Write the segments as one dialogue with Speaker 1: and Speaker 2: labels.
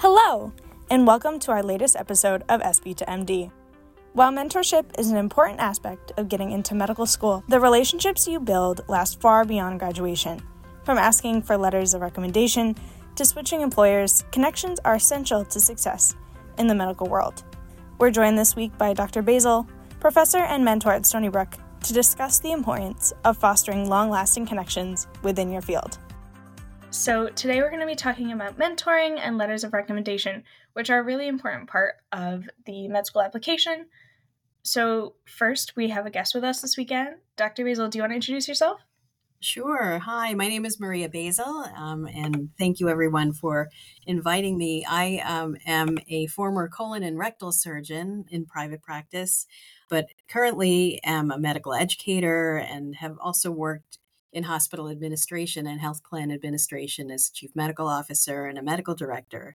Speaker 1: Hello, and welcome to our latest episode of SB to MD. While mentorship is an important aspect of getting into medical school, the relationships you build last far beyond graduation. From asking for letters of recommendation to switching employers, connections are essential to success in the medical world. We're joined this week by Dr. Basile, professor and mentor at Stony Brook, to discuss the importance of fostering long lasting connections within your field. So, today we're going to be talking about mentoring and letters of recommendation, which are a really important part of the med school application. So, first, we have a guest with us this weekend. Dr. Basile, do you want to introduce yourself?
Speaker 2: Sure. Hi, my name is Maria Basile, um, and thank you everyone for inviting me. I um, am a former colon and rectal surgeon in private practice, but currently am a medical educator and have also worked in hospital administration and health plan administration as chief medical officer and a medical director.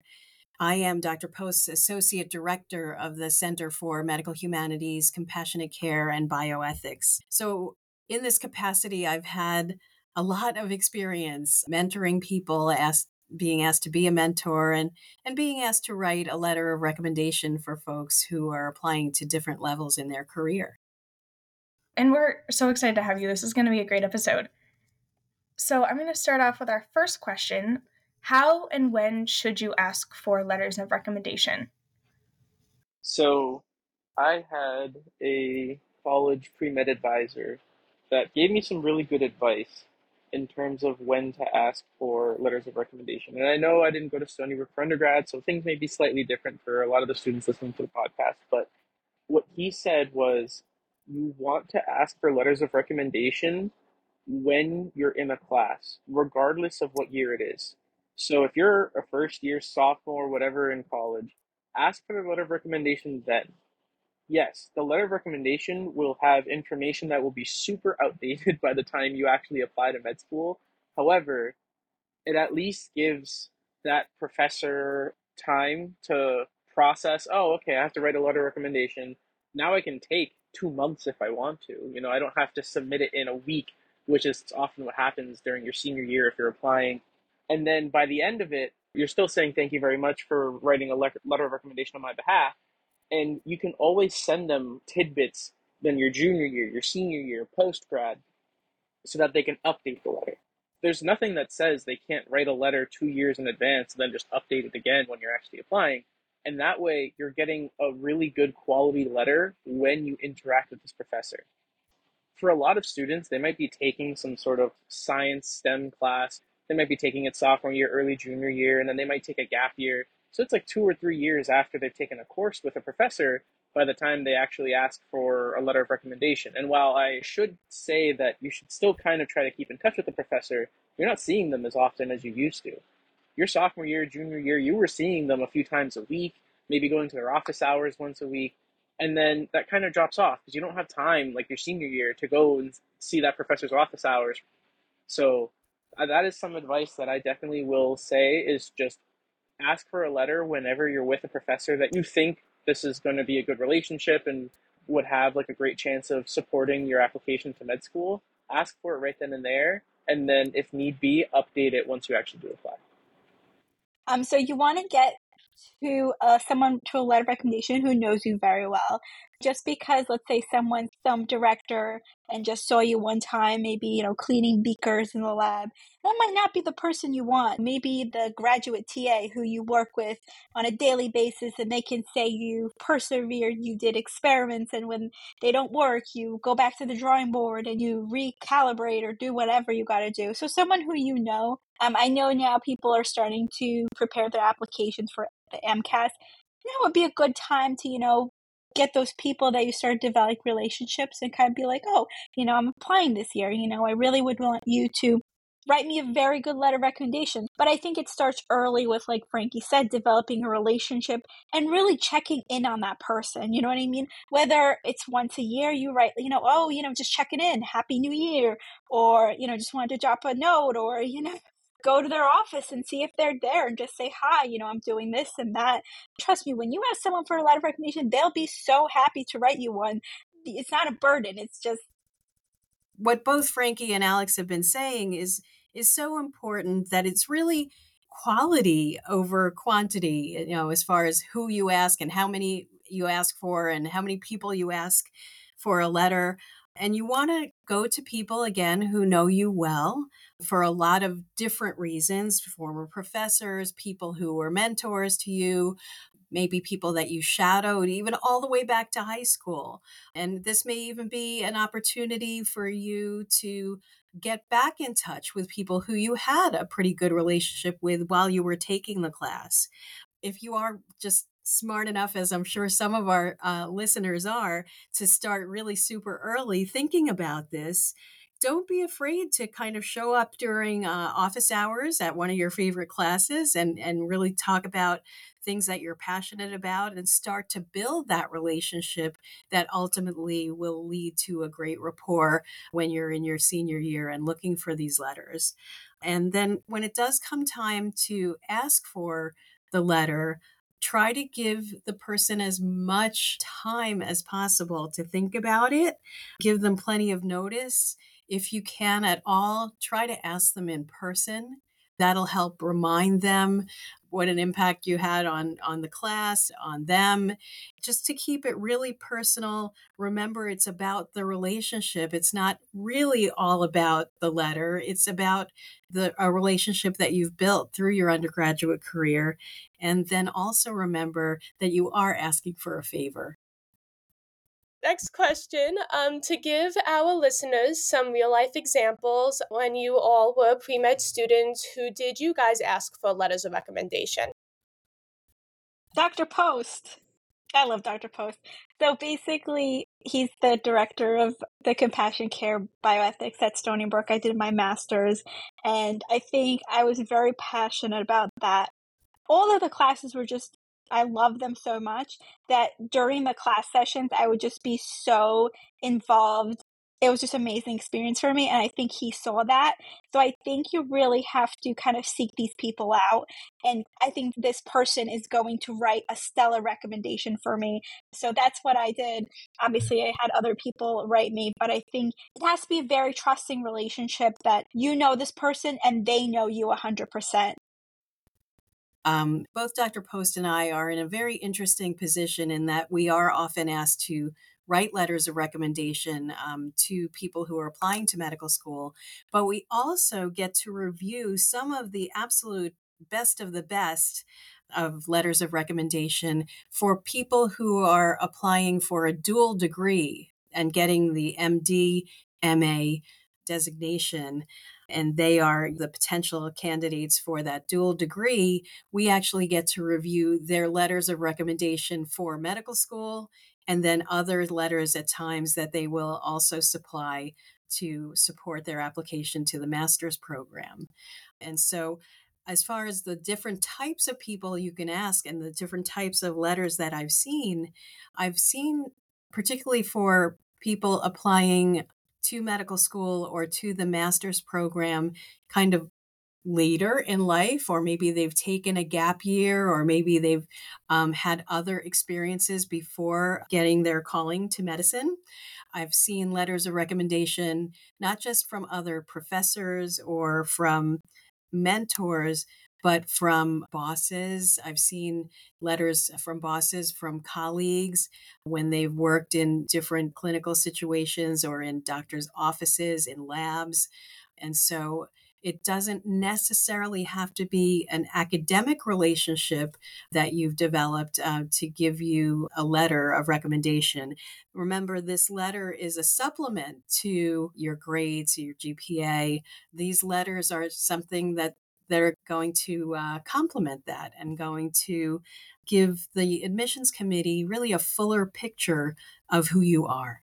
Speaker 2: I am Dr. Post's Associate Director of the Center for Medical Humanities, Compassionate Care, and Bioethics. So, in this capacity, I've had a lot of experience mentoring people, asked, being asked to be a mentor, and, and being asked to write a letter of recommendation for folks who are applying to different levels in their career.
Speaker 1: And we're so excited to have you. This is going to be a great episode. So I'm going to start off with our first question How and when should you ask for letters of recommendation?
Speaker 3: So I had a college pre med advisor that gave me some really good advice in terms of when to ask for letters of recommendation. And I know I didn't go to Stony Brook for undergrad, so things may be slightly different for a lot of the students listening to the podcast. But what he said was you want to ask for letters of recommendation when you're in a class, regardless of what year it is. So if you're a first year sophomore, whatever in college, ask for the letter of recommendation then. Yes, the letter of recommendation will have information that will be super outdated by the time you actually apply to med school. However, it at least gives that professor time to process, oh, okay, I have to write a letter of recommendation. Now I can take two months if I want to. You know, I don't have to submit it in a week which is often what happens during your senior year if you're applying. And then by the end of it, you're still saying thank you very much for writing a letter of recommendation on my behalf. And you can always send them tidbits then your junior year, your senior year, post grad, so that they can update the letter. There's nothing that says they can't write a letter two years in advance and then just update it again when you're actually applying. And that way, you're getting a really good quality letter when you interact with this professor for a lot of students, they might be taking some sort of science STEM class. They might be taking it sophomore year, early junior year, and then they might take a gap year. So it's like two or three years after they've taken a course with a professor by the time they actually ask for a letter of recommendation. And while I should say that you should still kind of try to keep in touch with the professor, you're not seeing them as often as you used to. Your sophomore year, junior year, you were seeing them a few times a week, maybe going to their office hours once a week and then that kind of drops off because you don't have time like your senior year to go and see that professor's office hours. So uh, that is some advice that i definitely will say is just ask for a letter whenever you're with a professor that you think this is going to be a good relationship and would have like a great chance of supporting your application to med school. Ask for it right then and there and then if need be update it once you actually do apply.
Speaker 4: Um, so you want to get to uh, someone to a letter of recommendation who knows you very well. Just because, let's say, someone some director and just saw you one time, maybe, you know, cleaning beakers in the lab, that might not be the person you want. Maybe the graduate TA who you work with on a daily basis and they can say you persevered, you did experiments, and when they don't work, you go back to the drawing board and you recalibrate or do whatever you got to do. So, someone who you know. Um, I know now people are starting to prepare their applications for the AMCAS. Now would be a good time to, you know, get those people that you start developing relationships and kind of be like, oh, you know, I'm applying this year. You know, I really would want you to write me a very good letter of recommendation. But I think it starts early with, like Frankie said, developing a relationship and really checking in on that person. You know what I mean? Whether it's once a year, you write, you know, oh, you know, just checking in, Happy New Year, or, you know, just wanted to drop a note, or, you know, go to their office and see if they're there and just say hi you know i'm doing this and that trust me when you ask someone for a letter of recognition they'll be so happy to write you one it's not a burden it's just
Speaker 2: what both frankie and alex have been saying is is so important that it's really quality over quantity, you know, as far as who you ask and how many you ask for and how many people you ask for a letter. And you want to go to people again who know you well for a lot of different reasons former professors, people who were mentors to you, maybe people that you shadowed, even all the way back to high school. And this may even be an opportunity for you to get back in touch with people who you had a pretty good relationship with while you were taking the class. If you are just smart enough, as I'm sure some of our uh, listeners are, to start really super early thinking about this, don't be afraid to kind of show up during uh, office hours at one of your favorite classes and, and really talk about things that you're passionate about and start to build that relationship that ultimately will lead to a great rapport when you're in your senior year and looking for these letters. And then when it does come time to ask for the letter, try to give the person as much time as possible to think about it, give them plenty of notice. If you can at all, try to ask them in person. That'll help remind them what an impact you had on on the class on them just to keep it really personal. Remember it's about the relationship. It's not really all about the letter. It's about the a relationship that you've built through your undergraduate career. And then also remember that you are asking for a favor
Speaker 5: Next question um, to give our listeners some real life examples when you all were pre med students, who did you guys ask for letters of recommendation?
Speaker 4: Dr. Post. I love Dr. Post. So basically, he's the director of the compassion care bioethics at Stony Brook. I did my master's, and I think I was very passionate about that. All of the classes were just I love them so much that during the class sessions, I would just be so involved. It was just amazing experience for me. And I think he saw that. So I think you really have to kind of seek these people out. And I think this person is going to write a stellar recommendation for me. So that's what I did. Obviously, I had other people write me, but I think it has to be a very trusting relationship that you know this person and they know you 100%.
Speaker 2: Um, both Dr. Post and I are in a very interesting position in that we are often asked to write letters of recommendation um, to people who are applying to medical school, but we also get to review some of the absolute best of the best of letters of recommendation for people who are applying for a dual degree and getting the MD, MA designation and they are the potential candidates for that dual degree, we actually get to review their letters of recommendation for medical school and then other letters at times that they will also supply to support their application to the master's program. And so, as far as the different types of people you can ask and the different types of letters that I've seen, I've seen particularly for people applying to medical school or to the master's program kind of later in life, or maybe they've taken a gap year, or maybe they've um, had other experiences before getting their calling to medicine. I've seen letters of recommendation, not just from other professors or from mentors, but from bosses. I've seen letters from bosses, from colleagues when they've worked in different clinical situations or in doctors' offices, in labs. And so it doesn't necessarily have to be an academic relationship that you've developed uh, to give you a letter of recommendation. Remember, this letter is a supplement to your grades, your GPA. These letters are something that that are going to uh, complement that and going to give the admissions committee really a fuller picture of who you are.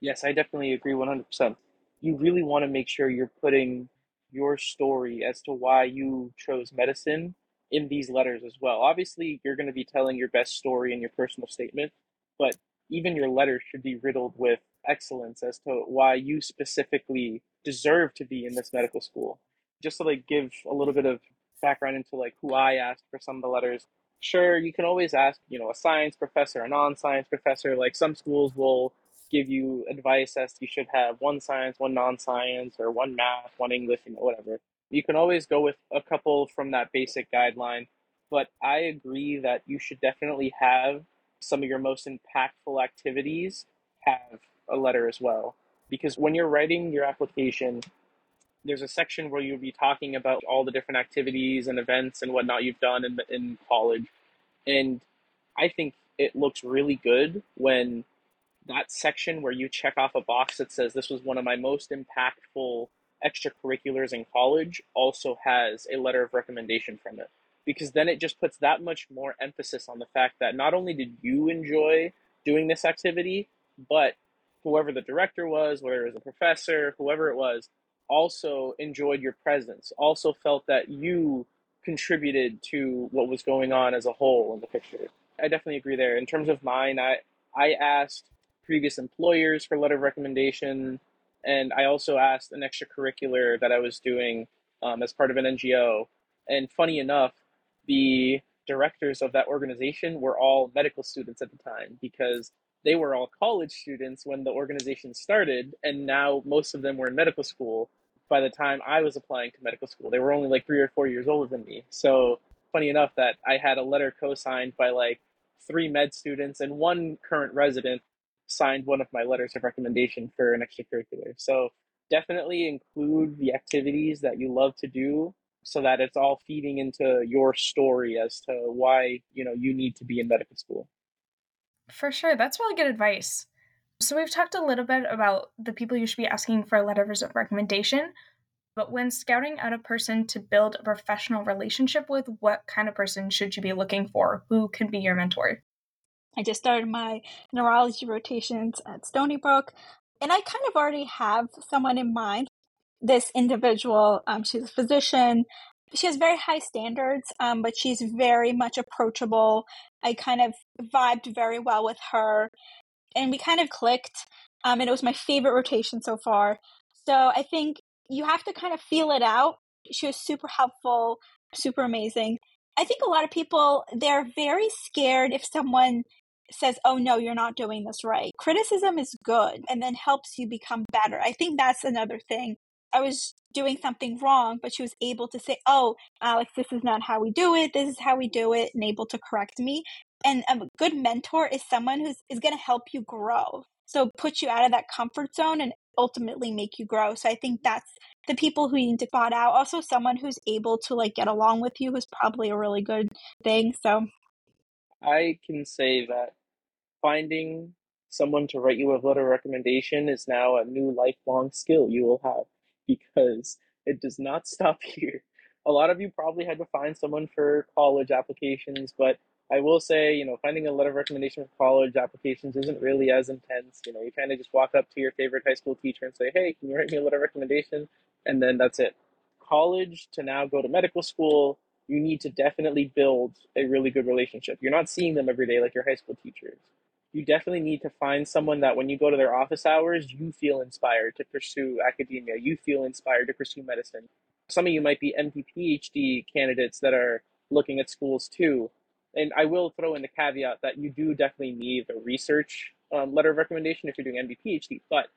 Speaker 3: Yes, I definitely agree 100%. You really want to make sure you're putting your story as to why you chose medicine in these letters as well. Obviously, you're going to be telling your best story in your personal statement, but even your letters should be riddled with excellence as to why you specifically deserve to be in this medical school just to like give a little bit of background into like who I asked for some of the letters. Sure, you can always ask, you know, a science professor, a non-science professor. Like some schools will give you advice as you should have one science, one non-science, or one math, one English, you know, whatever. You can always go with a couple from that basic guideline, but I agree that you should definitely have some of your most impactful activities have a letter as well. Because when you're writing your application, there's a section where you'll be talking about all the different activities and events and whatnot you've done in, in college. And I think it looks really good when that section where you check off a box that says this was one of my most impactful extracurriculars in college also has a letter of recommendation from it because then it just puts that much more emphasis on the fact that not only did you enjoy doing this activity but whoever the director was whether it was a professor whoever it was also enjoyed your presence also felt that you contributed to what was going on as a whole in the picture i definitely agree there in terms of mine i i asked previous employers for letter of recommendation. And I also asked an extracurricular that I was doing um, as part of an NGO. And funny enough, the directors of that organization were all medical students at the time because they were all college students when the organization started. And now most of them were in medical school by the time I was applying to medical school. They were only like three or four years older than me. So funny enough that I had a letter co signed by like three med students and one current resident signed one of my letters of recommendation for an extracurricular. So definitely include the activities that you love to do so that it's all feeding into your story as to why, you know, you need to be in medical school.
Speaker 1: For sure. That's really good advice. So we've talked a little bit about the people you should be asking for letters of recommendation, but when scouting out a person to build a professional relationship with, what kind of person should you be looking for? Who can be your mentor?
Speaker 4: I just started my neurology rotations at Stony Brook, and I kind of already have someone in mind. This individual, um, she's a physician. She has very high standards, um, but she's very much approachable. I kind of vibed very well with her, and we kind of clicked. Um, and it was my favorite rotation so far. So I think you have to kind of feel it out. She was super helpful, super amazing. I think a lot of people they're very scared if someone says, oh no, you're not doing this right. Criticism is good and then helps you become better. I think that's another thing. I was doing something wrong, but she was able to say, oh, Alex, this is not how we do it. This is how we do it, and able to correct me. And a good mentor is someone who's is going to help you grow. So put you out of that comfort zone and ultimately make you grow. So I think that's the people who you need to spot out. Also someone who's able to like get along with you is probably a really good thing. So
Speaker 3: I can say that finding someone to write you a letter of recommendation is now a new lifelong skill you will have because it does not stop here. A lot of you probably had to find someone for college applications, but I will say, you know, finding a letter of recommendation for college applications isn't really as intense. You know, you kind of just walk up to your favorite high school teacher and say, hey, can you write me a letter of recommendation? And then that's it. College to now go to medical school, you need to definitely build a really good relationship. You're not seeing them every day like your high school teachers you definitely need to find someone that when you go to their office hours, you feel inspired to pursue academia, you feel inspired to pursue medicine. Some of you might be MD PhD candidates that are looking at schools too. And I will throw in the caveat that you do definitely need a research um, letter of recommendation if you're doing MD PhD. But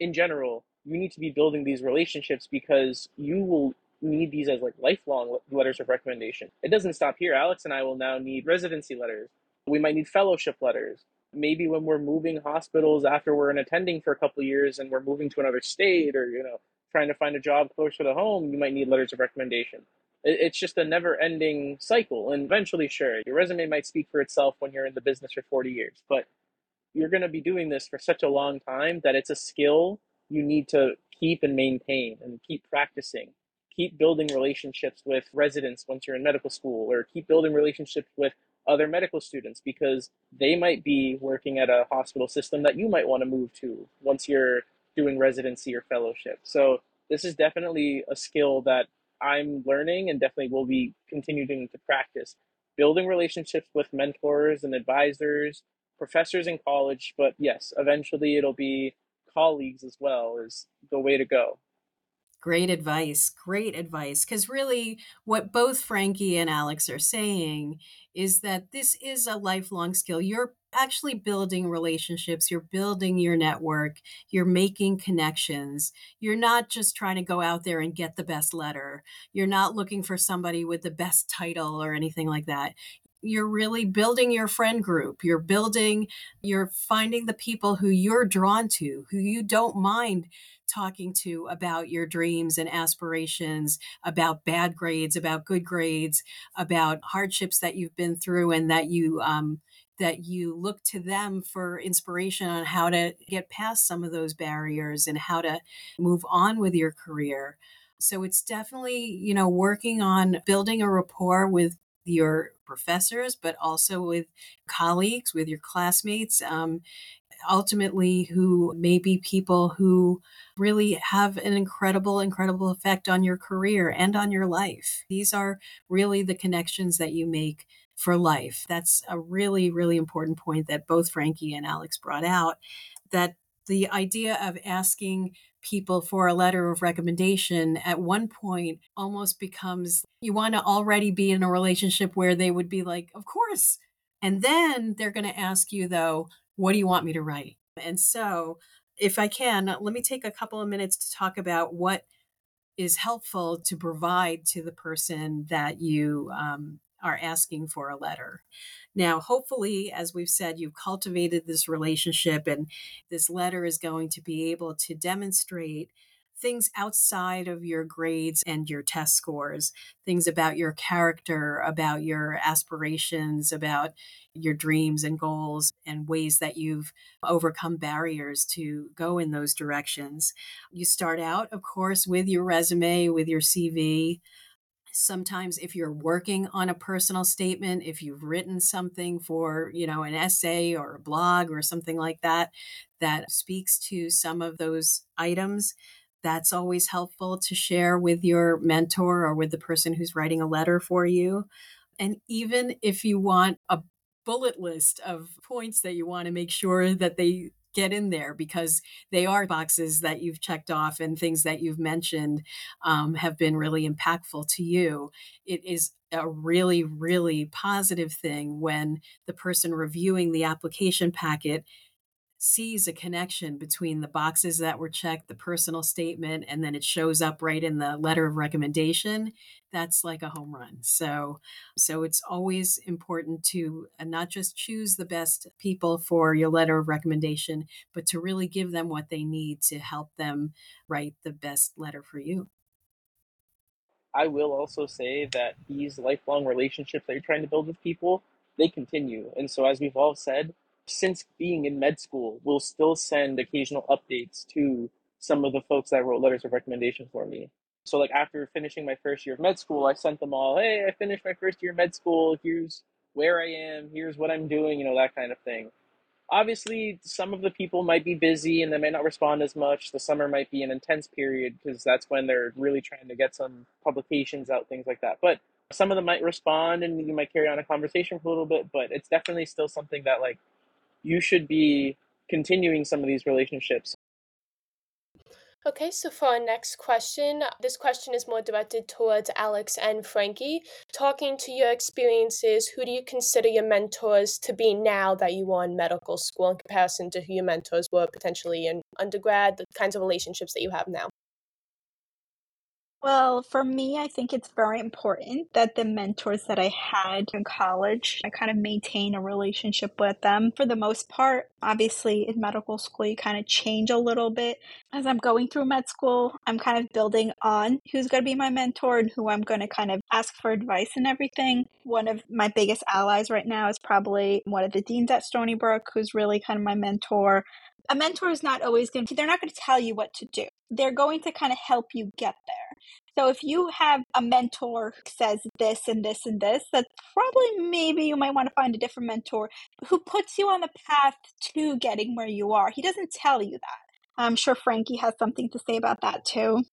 Speaker 3: in general, you need to be building these relationships because you will need these as like lifelong letters of recommendation. It doesn't stop here. Alex and I will now need residency letters. We might need fellowship letters maybe when we're moving hospitals after we're in attending for a couple years and we're moving to another state or you know trying to find a job closer to home you might need letters of recommendation. It's just a never ending cycle and eventually sure your resume might speak for itself when you're in the business for 40 years but you're going to be doing this for such a long time that it's a skill you need to keep and maintain and keep practicing. Keep building relationships with residents once you're in medical school or keep building relationships with other medical students because they might be working at a hospital system that you might want to move to once you're doing residency or fellowship. So this is definitely a skill that I'm learning and definitely will be continuing to practice. Building relationships with mentors and advisors, professors in college, but yes, eventually it'll be colleagues as well is the way to go.
Speaker 2: Great advice. Great advice. Because really, what both Frankie and Alex are saying is that this is a lifelong skill. You're actually building relationships, you're building your network, you're making connections. You're not just trying to go out there and get the best letter. You're not looking for somebody with the best title or anything like that. You're really building your friend group. You're building, you're finding the people who you're drawn to, who you don't mind talking to about your dreams and aspirations, about bad grades, about good grades, about hardships that you've been through and that you um, that you look to them for inspiration on how to get past some of those barriers and how to move on with your career. So it's definitely, you know, working on building a rapport with your professors, but also with colleagues, with your classmates, um, ultimately, who may be people who really have an incredible, incredible effect on your career and on your life. These are really the connections that you make for life. That's a really, really important point that both Frankie and Alex brought out that the idea of asking people for a letter of recommendation at one point almost becomes you want to already be in a relationship where they would be like, of course. And then they're going to ask you, though, what do you want me to write? And so, if I can, let me take a couple of minutes to talk about what is helpful to provide to the person that you um, are asking for a letter. Now, hopefully, as we've said, you've cultivated this relationship, and this letter is going to be able to demonstrate things outside of your grades and your test scores, things about your character, about your aspirations, about your dreams and goals, and ways that you've overcome barriers to go in those directions. You start out, of course, with your resume, with your CV sometimes if you're working on a personal statement if you've written something for you know an essay or a blog or something like that that speaks to some of those items that's always helpful to share with your mentor or with the person who's writing a letter for you and even if you want a bullet list of points that you want to make sure that they get in there because they are boxes that you've checked off and things that you've mentioned um, have been really impactful to you. It is a really, really positive thing when the person reviewing the application packet sees a connection between the boxes that were checked, the personal statement, and then it shows up right in the letter of recommendation, that's like a home run. So, so it's always important to uh, not just choose the best people for your letter of recommendation, but to really give them what they need to help them write the best letter for you.
Speaker 3: I will also say that these lifelong relationships that you're trying to build with people, they continue. And so as we've all said, since being in med school, we'll still send occasional updates to some of the folks that wrote letters of recommendation for me. So, like after finishing my first year of med school, I sent them all, "Hey, I finished my first year of med school. Here's where I am. Here's what I'm doing. You know that kind of thing." Obviously, some of the people might be busy and they might not respond as much. The summer might be an intense period because that's when they're really trying to get some publications out, things like that. But some of them might respond and you might carry on a conversation for a little bit. But it's definitely still something that like you should be continuing some of these relationships.
Speaker 5: Okay, so for our next question, this question is more directed towards Alex and Frankie. Talking to your experiences, who do you consider your mentors to be now that you are in medical school in comparison to who your mentors were potentially in undergrad, the kinds of relationships that you have now?
Speaker 4: Well, for me, I think it's very important that the mentors that I had in college, I kind of maintain a relationship with them. For the most part, obviously in medical school, you kind of change a little bit. As I'm going through med school, I'm kind of building on who's going to be my mentor and who I'm going to kind of ask for advice and everything. One of my biggest allies right now is probably one of the deans at Stony Brook, who's really kind of my mentor a mentor is not always going to they're not going to tell you what to do. They're going to kind of help you get there. So if you have a mentor who says this and this and this that's probably maybe you might want to find a different mentor who puts you on the path to getting where you are. He doesn't tell you that. I'm sure frankie has something to say about that too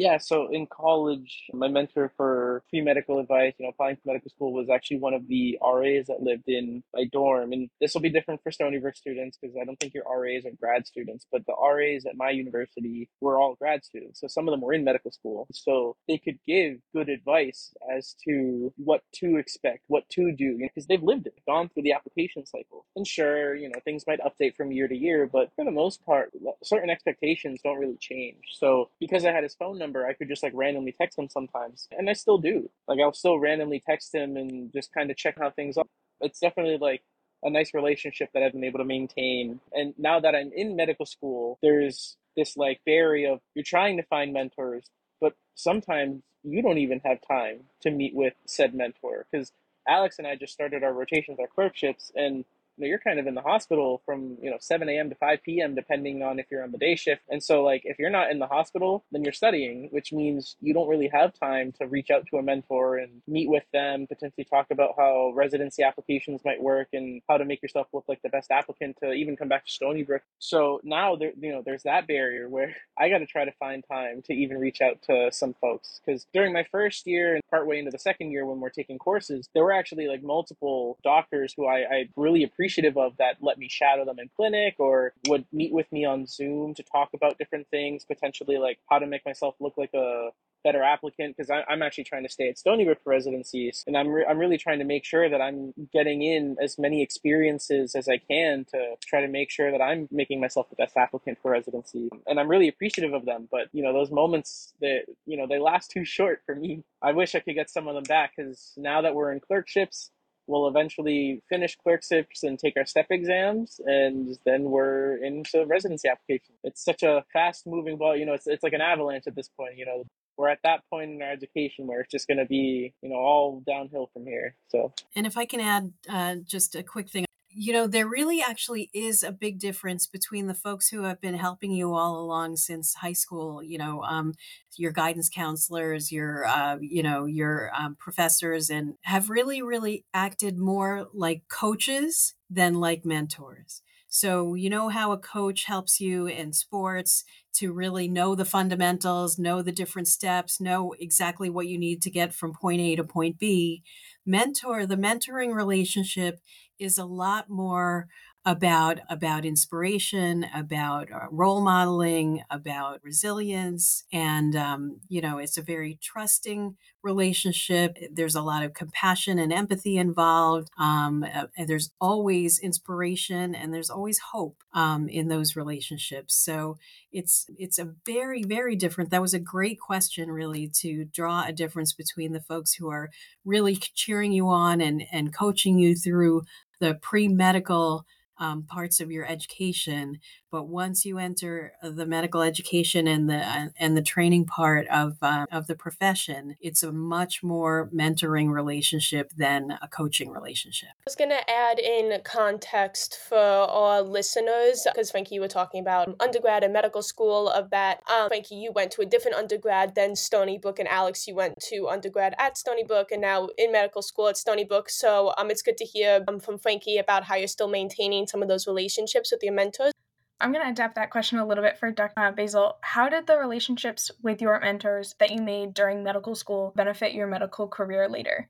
Speaker 3: Yeah, so in college, my mentor for pre medical advice, you know, applying to medical school was actually one of the RAs that lived in my dorm. And this will be different for Stony Brook students because I don't think your RAs are grad students, but the RAs at my university were all grad students. So some of them were in medical school. So they could give good advice as to what to expect, what to do, because they've lived it, gone through the application cycle. And sure, you know, things might update from year to year, but for the most part, certain expectations don't really change. So because I had his phone number, number, I could just like randomly text him sometimes. And I still do. Like I'll still randomly text him and just kind of check how things are. It's definitely like a nice relationship that I've been able to maintain. And now that I'm in medical school, there's this like barrier of you're trying to find mentors, but sometimes you don't even have time to meet with said mentor because Alex and I just started our rotations, our clerkships, and know, you're kind of in the hospital from, you know, 7 a.m. to 5 p.m., depending on if you're on the day shift. And so, like, if you're not in the hospital, then you're studying, which means you don't really have time to reach out to a mentor and meet with them, potentially talk about how residency applications might work and how to make yourself look like the best applicant to even come back to Stony Brook. So now there, you know, there's that barrier where I got to try to find time to even reach out to some folks. Because during my first year and partway into the second year when we're taking courses, there were actually like multiple doctors who I, I really appreciated appreciative of that let me shadow them in clinic or would meet with me on Zoom to talk about different things, potentially like how to make myself look like a better applicant because I'm actually trying to stay at Stony Brook for residencies and I'm, re- I'm really trying to make sure that I'm getting in as many experiences as I can to try to make sure that I'm making myself the best applicant for residency and I'm really appreciative of them but you know those moments that you know they last too short for me. I wish I could get some of them back because now that we're in clerkships we'll eventually finish clerkships and take our step exams, and then we're into residency application. It's such a fast moving ball, you know, it's, it's like an avalanche at this point, you know. We're at that point in our education where it's just going to be, you know, all downhill from here. So,
Speaker 2: and if I can add uh, just a quick thing, you know, there really actually is a big difference between the folks who have been helping you all along since high school, you know, um, your guidance counselors, your, uh, you know, your um, professors, and have really, really acted more like coaches than like mentors. So, you know how a coach helps you in sports to really know the fundamentals, know the different steps, know exactly what you need to get from point A to point B. Mentor, the mentoring relationship is a lot more about about inspiration, about uh, role modeling, about resilience, and um, you know it's a very trusting relationship. There's a lot of compassion and empathy involved. Um, and there's always inspiration and there's always hope um, in those relationships. So it's it's a very very different. That was a great question, really, to draw a difference between the folks who are really cheering you on and and coaching you through the pre medical um, parts of your education but once you enter the medical education and the and the training part of uh, of the profession, it's a much more mentoring relationship than a coaching relationship. I
Speaker 5: was going to add in context for our listeners because Frankie, you were talking about undergrad and medical school. Of that, um, Frankie, you went to a different undergrad than Stony Brook, and Alex, you went to undergrad at Stony Brook, and now in medical school at Stony Brook. So um, it's good to hear um, from Frankie about how you're still maintaining some of those relationships with your mentors.
Speaker 1: I'm going to adapt that question a little bit for Dr. Uh, Basile. How did the relationships with your mentors that you made during medical school benefit your medical career later?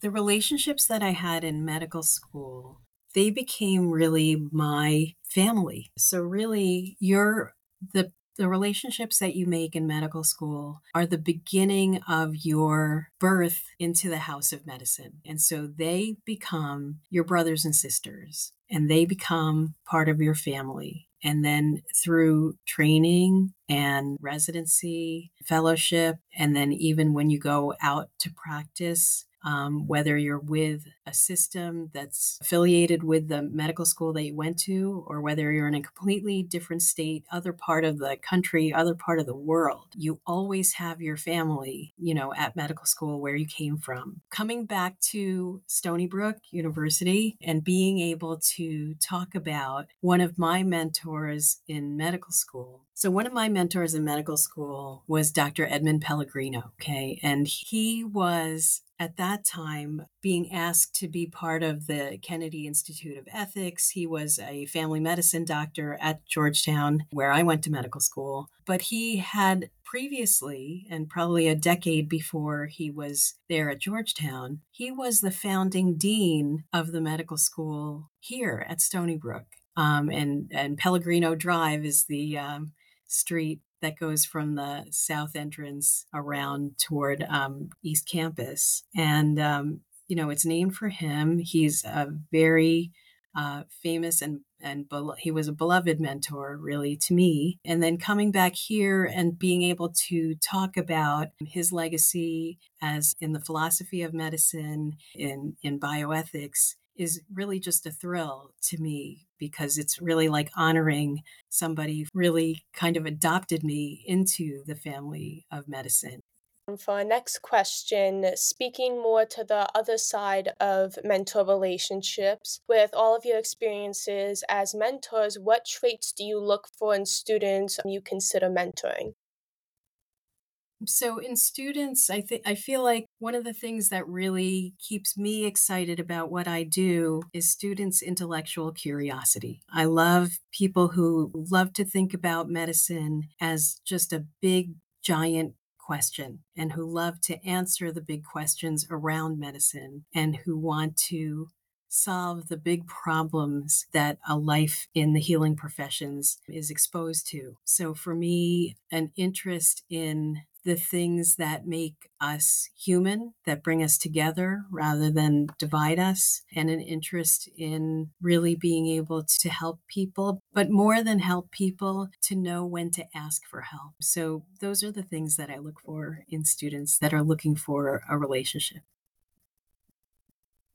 Speaker 2: The relationships that I had in medical school, they became really my family. So really, you're the the relationships that you make in medical school are the beginning of your birth into the house of medicine. And so they become your brothers and sisters and they become part of your family. And then through training and residency, fellowship, and then even when you go out to practice, um, whether you're with a system that's affiliated with the medical school that you went to, or whether you're in a completely different state, other part of the country, other part of the world, you always have your family, you know, at medical school where you came from. Coming back to Stony Brook University and being able to talk about one of my mentors in medical school So, one of my mentors in medical school was Dr. Edmund Pellegrino. Okay. And he was at that time being asked to be part of the Kennedy Institute of Ethics. He was a family medicine doctor at Georgetown, where I went to medical school. But he had previously, and probably a decade before he was there at Georgetown, he was the founding dean of the medical school here at Stony Brook. Um, and and Pellegrino Drive is the um, street that goes from the south entrance around toward um, East Campus. And, um, you know, it's named for him. He's a very uh, famous and and he was a beloved mentor really to me and then coming back here and being able to talk about his legacy as in the philosophy of medicine in in bioethics is really just a thrill to me because it's really like honoring somebody really kind of adopted me into the family of medicine.
Speaker 5: For our next question, speaking more to the other side of mentor relationships, with all of your experiences as mentors, what traits do you look for in students you consider mentoring?
Speaker 2: So in students, I think I feel like one of the things that really keeps me excited about what I do is students' intellectual curiosity. I love people who love to think about medicine as just a big giant question and who love to answer the big questions around medicine and who want to solve the big problems that a life in the healing professions is exposed to. So for me, an interest in the things that make us human, that bring us together rather than divide us, and an interest in really being able to help people, but more than help people, to know when to ask for help. So, those are the things that I look for in students that are looking for a relationship.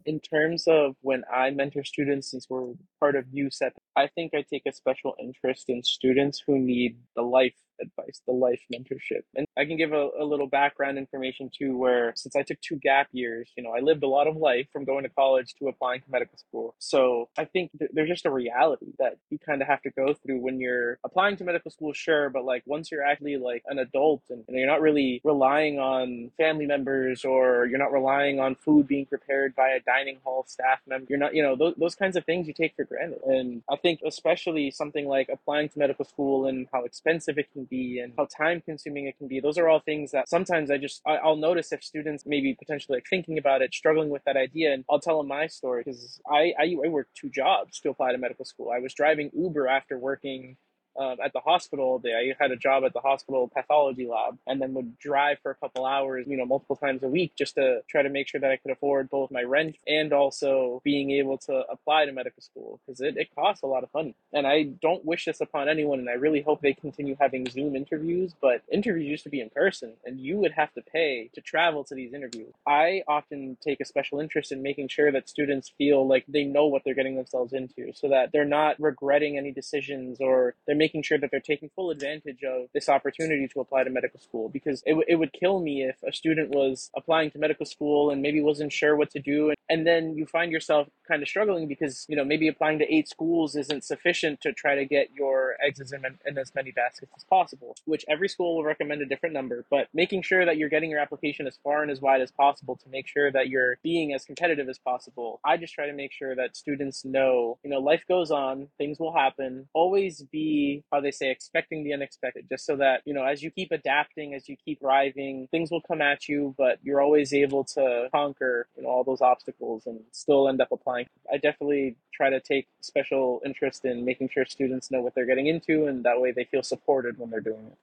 Speaker 3: In terms of when I mentor students, since we're part of USEP, I think I take a special interest in students who need the life advice, the life mentorship. And I can give a, a, little background information too, where since I took two gap years, you know, I lived a lot of life from going to college to applying to medical school. So I think th- there's just a reality that you kind of have to go through when you're applying to medical school, sure, but like once you're actually like an adult and, and you're not really relying on family members or you're not relying on food being prepared by a dining hall staff member, you're not, you know, those, those kinds of things you take for granted. And I think especially something like applying to medical school and how expensive it can be and mm-hmm. how time consuming it can be. Those are all things that sometimes I just, I, will notice if students maybe potentially like thinking about it, struggling with that idea, and I'll tell them my story because I, I, I worked two jobs to apply to medical school. I was driving Uber after working um, at the hospital. I had a job at the hospital pathology lab and then would drive for a couple hours, you know, multiple times a week just to try to make sure that I could afford both my rent and also being able to apply to medical school because it, it costs a lot of money. And I don't wish this upon anyone and I really hope they continue having Zoom interviews, but interviews used to be in person and you would have to pay to travel to these interviews. I often take a special interest in making sure that students feel like they know what they're getting themselves into so that they're not regretting any decisions or they're making making sure that they're taking full advantage of this opportunity to apply to medical school because it, w- it would kill me if a student was applying to medical school and maybe wasn't sure what to do. And, and then you find yourself kind of struggling because you know maybe applying to eight schools isn't sufficient to try to get your eggs in, in as many baskets as possible which every school will recommend a different number. But making sure that you're getting your application as far and as wide as possible to make sure that you're being as competitive as possible i just try to make sure that students know you know life goes on things will happen. Always be how they say expecting the unexpected just so that you know as you keep adapting as you keep thriving things will come at you but you're always able to conquer you know all those obstacles and still end up applying. I definitely try to take special interest in making sure students know what they're getting into and that way they feel supported when they're doing it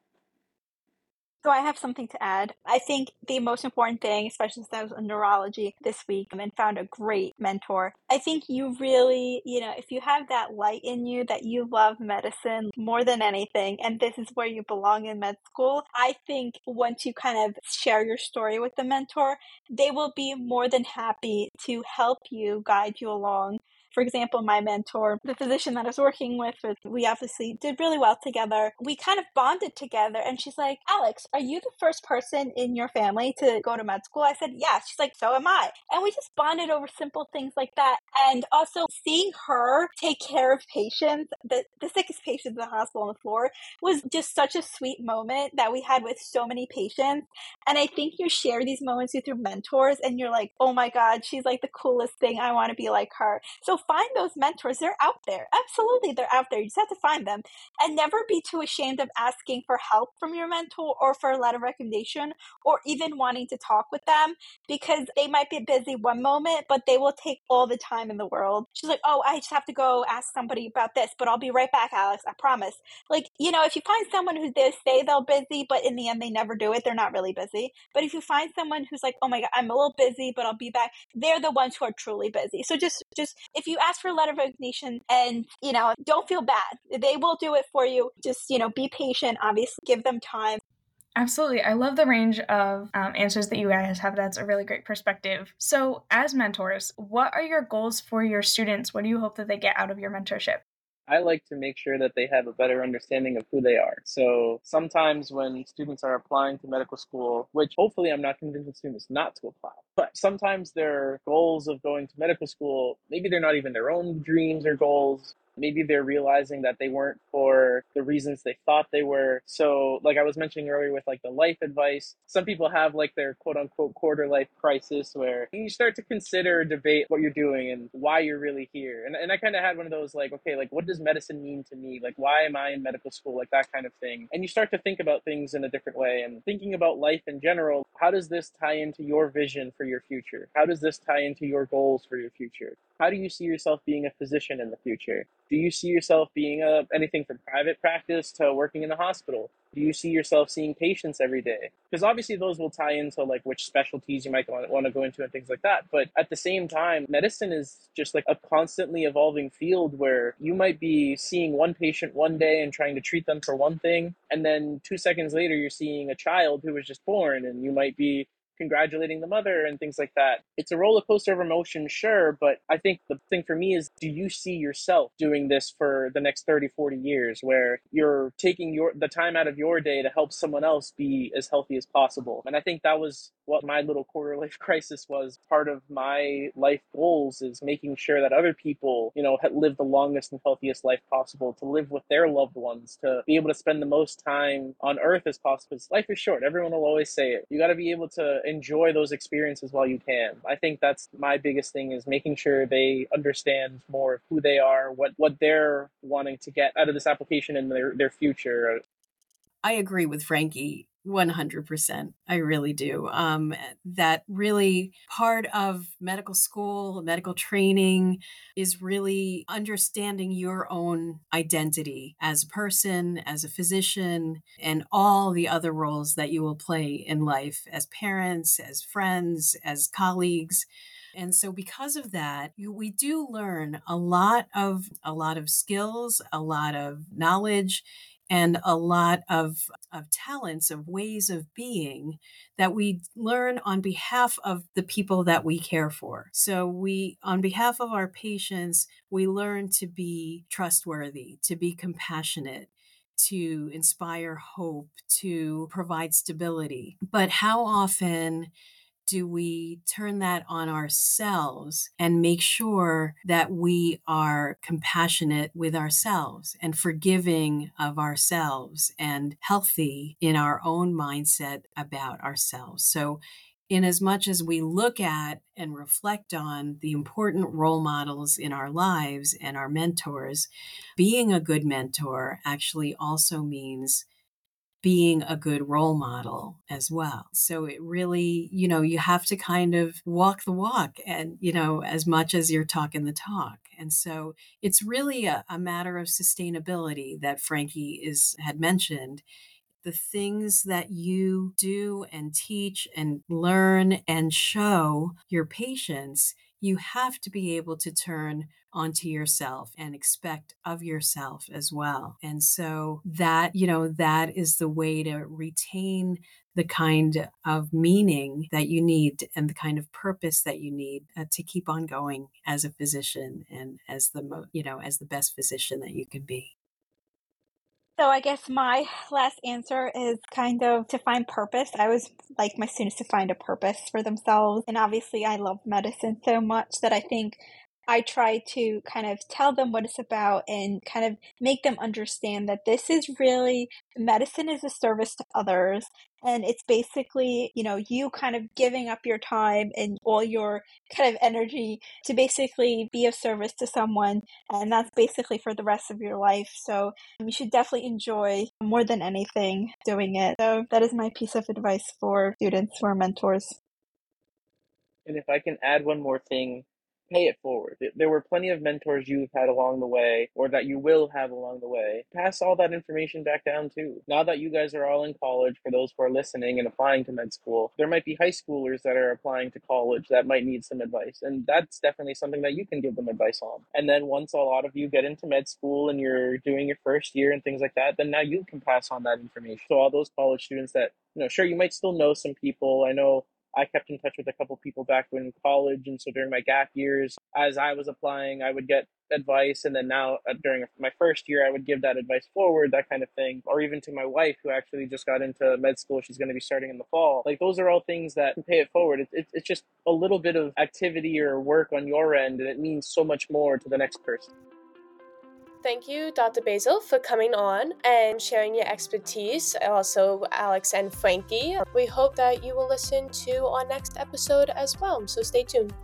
Speaker 4: so I have something to add. I think the most important thing, especially since I was in neurology this week and found a great mentor, I think you really, you know, if you have that light in you that you love medicine more than anything, and this is where you belong in med school, I think once you kind of share your story with the mentor, they will be more than happy to help you, guide you along For example, my mentor, the physician that I was working with, we obviously did really well together. We kind of bonded together. And she's like, Alex, are you the first person in your family to go to med school? I said, yes. She's like, so am I. And we just bonded over simple things like that. And also seeing her take care of patients, the, the sickest patients in the hospital on the floor, was just such a sweet moment that we had with so many patients. And I think you share these moments with your mentors and you're like, oh my God, she's like the coolest thing. I want to be like her. So find those mentors. They're out there. Absolutely, they're out there. You just have to find them. And never be too ashamed of asking for help from your mentor or for a letter of recommendation or even wanting to talk with them because they might be busy one moment, but they will take all the time in the world. She's like, oh, I just have to go ask somebody about this, but I'll be right back, Alex. I promise. Like, you know, if you find someone who they say they're busy, but in the end they never do it, they're not really busy. But if you find someone who's like, oh my God, I'm a little busy, but I'll be back, they're the ones who are truly busy. So just, just if you ask for a letter of resignation and, you know, don't feel bad, they will do it for you. Just, you know, be patient, obviously, give them time.
Speaker 1: Absolutely. I love the range of um, answers that you guys have. That's a really great perspective. So, as mentors, what are your goals for your students? What do you hope that they get out of your mentorship?
Speaker 3: I like to make sure that they have a better understanding of who they are. So sometimes when students are applying to medical school, which hopefully I'm not convincing students not to apply, but sometimes their goals of going to medical school, maybe they're not even their own dreams or goals maybe they're realizing that they weren't for the reasons they thought they were. So, like I was mentioning earlier with like the life advice, some people have like their quote unquote quarter life crisis where you start to consider, debate what you're doing and why you're really here. And, and I kind of had one of those like, okay, like what does medicine mean to me? Like, why am I in medical school? Like that kind of thing. And you start to think about things in a different way and thinking about life in general. How does this tie into your vision for your future? How does this tie into your goals for your future? How do you see yourself being a physician in the future? Do you see yourself being a, anything from private practice to working in the hospital? Do you see yourself seeing patients every day? Because obviously those will tie into like which specialties you might want, want to go into and things like that. But at the same time, medicine is just like a constantly evolving field where you might be seeing one patient one day and trying to treat them for one thing, and then two seconds later you're seeing a child who was just born, and you might be congratulating the mother and things like that. It's a roller coaster of emotion, sure, but I think the thing for me is do you see yourself doing this for the next 30, 40 years where you're taking your the time out of your day to help someone else be as healthy as possible? And I think that was what my little quarter life crisis was. Part of my life goals is making sure that other people, you know, live the longest and healthiest life possible, to live with their loved ones, to be able to spend the most time on earth as possible. Life is short. Everyone will always say it. You got to be able to enjoy those experiences while you can. I think that's my biggest thing is making sure they understand more of who they are, what what they're wanting to get out of this application in their, their future.
Speaker 2: I agree with Frankie 100%. I really do. Um, that really part of medical school, medical training is really understanding your own identity as a person, as a physician, and all the other roles that you will play in life as parents, as friends, as colleagues. And so because of that, you, we do learn a lot of a lot of skills, a lot of knowledge and a lot of, of talents, of ways of being that we learn on behalf of the people that we care for. So, we, on behalf of our patients, we learn to be trustworthy, to be compassionate, to inspire hope, to provide stability. But how often do we turn that on ourselves and make sure that we are compassionate with ourselves and forgiving of ourselves and healthy in our own mindset about ourselves? So, in as much as we look at and reflect on the important role models in our lives and our mentors, being a good mentor actually also means being a good role model as well. So it really, you know, you have to kind of walk the walk and, you know, as much as you're talking the talk. And so it's really a, a matter of sustainability that Frankie is had mentioned the things that you do and teach and learn and show your patients, you have to be able to turn onto yourself and expect of yourself as well. And so that, you know, that is the way to retain the kind of meaning that you need and the kind of purpose that you need uh, to keep on going as a physician and as the mo- you know as the best physician that you can be
Speaker 4: so I guess my last answer is kind of to find purpose. I always like my students to find a purpose for themselves. And obviously I love medicine so much that I think I try to kind of tell them what it's about and kind of make them understand that this is really medicine is a service to others. And it's basically, you know, you kind of giving up your time and all your kind of energy to basically be of service to someone. And that's basically for the rest of your life. So you should definitely enjoy more than anything doing it. So that is my piece of advice for students are mentors.
Speaker 3: And if I can add one more thing pay it forward. There were plenty of mentors you've had along the way, or that you will have along the way. Pass all that information back down too. Now that you guys are all in college, for those who are listening and applying to med school, there might be high schoolers that are applying to college that might need some advice. And that's definitely something that you can give them advice on. And then once a lot of you get into med school and you're doing your first year and things like that, then now you can pass on that information. So all those college students that, you know, sure, you might still know some people. I know I kept in touch with a couple people back when college, and so during my gap years, as I was applying, I would get advice, and then now uh, during my first year, I would give that advice forward, that kind of thing, or even to my wife who actually just got into med school. She's going to be starting in the fall. Like those are all things that pay it forward. It, it, it's just a little bit of activity or work on your end, and it means so much more to the next person.
Speaker 5: Thank you, Dr. Basile, for coming on and sharing your expertise. Also, Alex and Frankie. We hope that you will listen to our next episode as well. So stay tuned.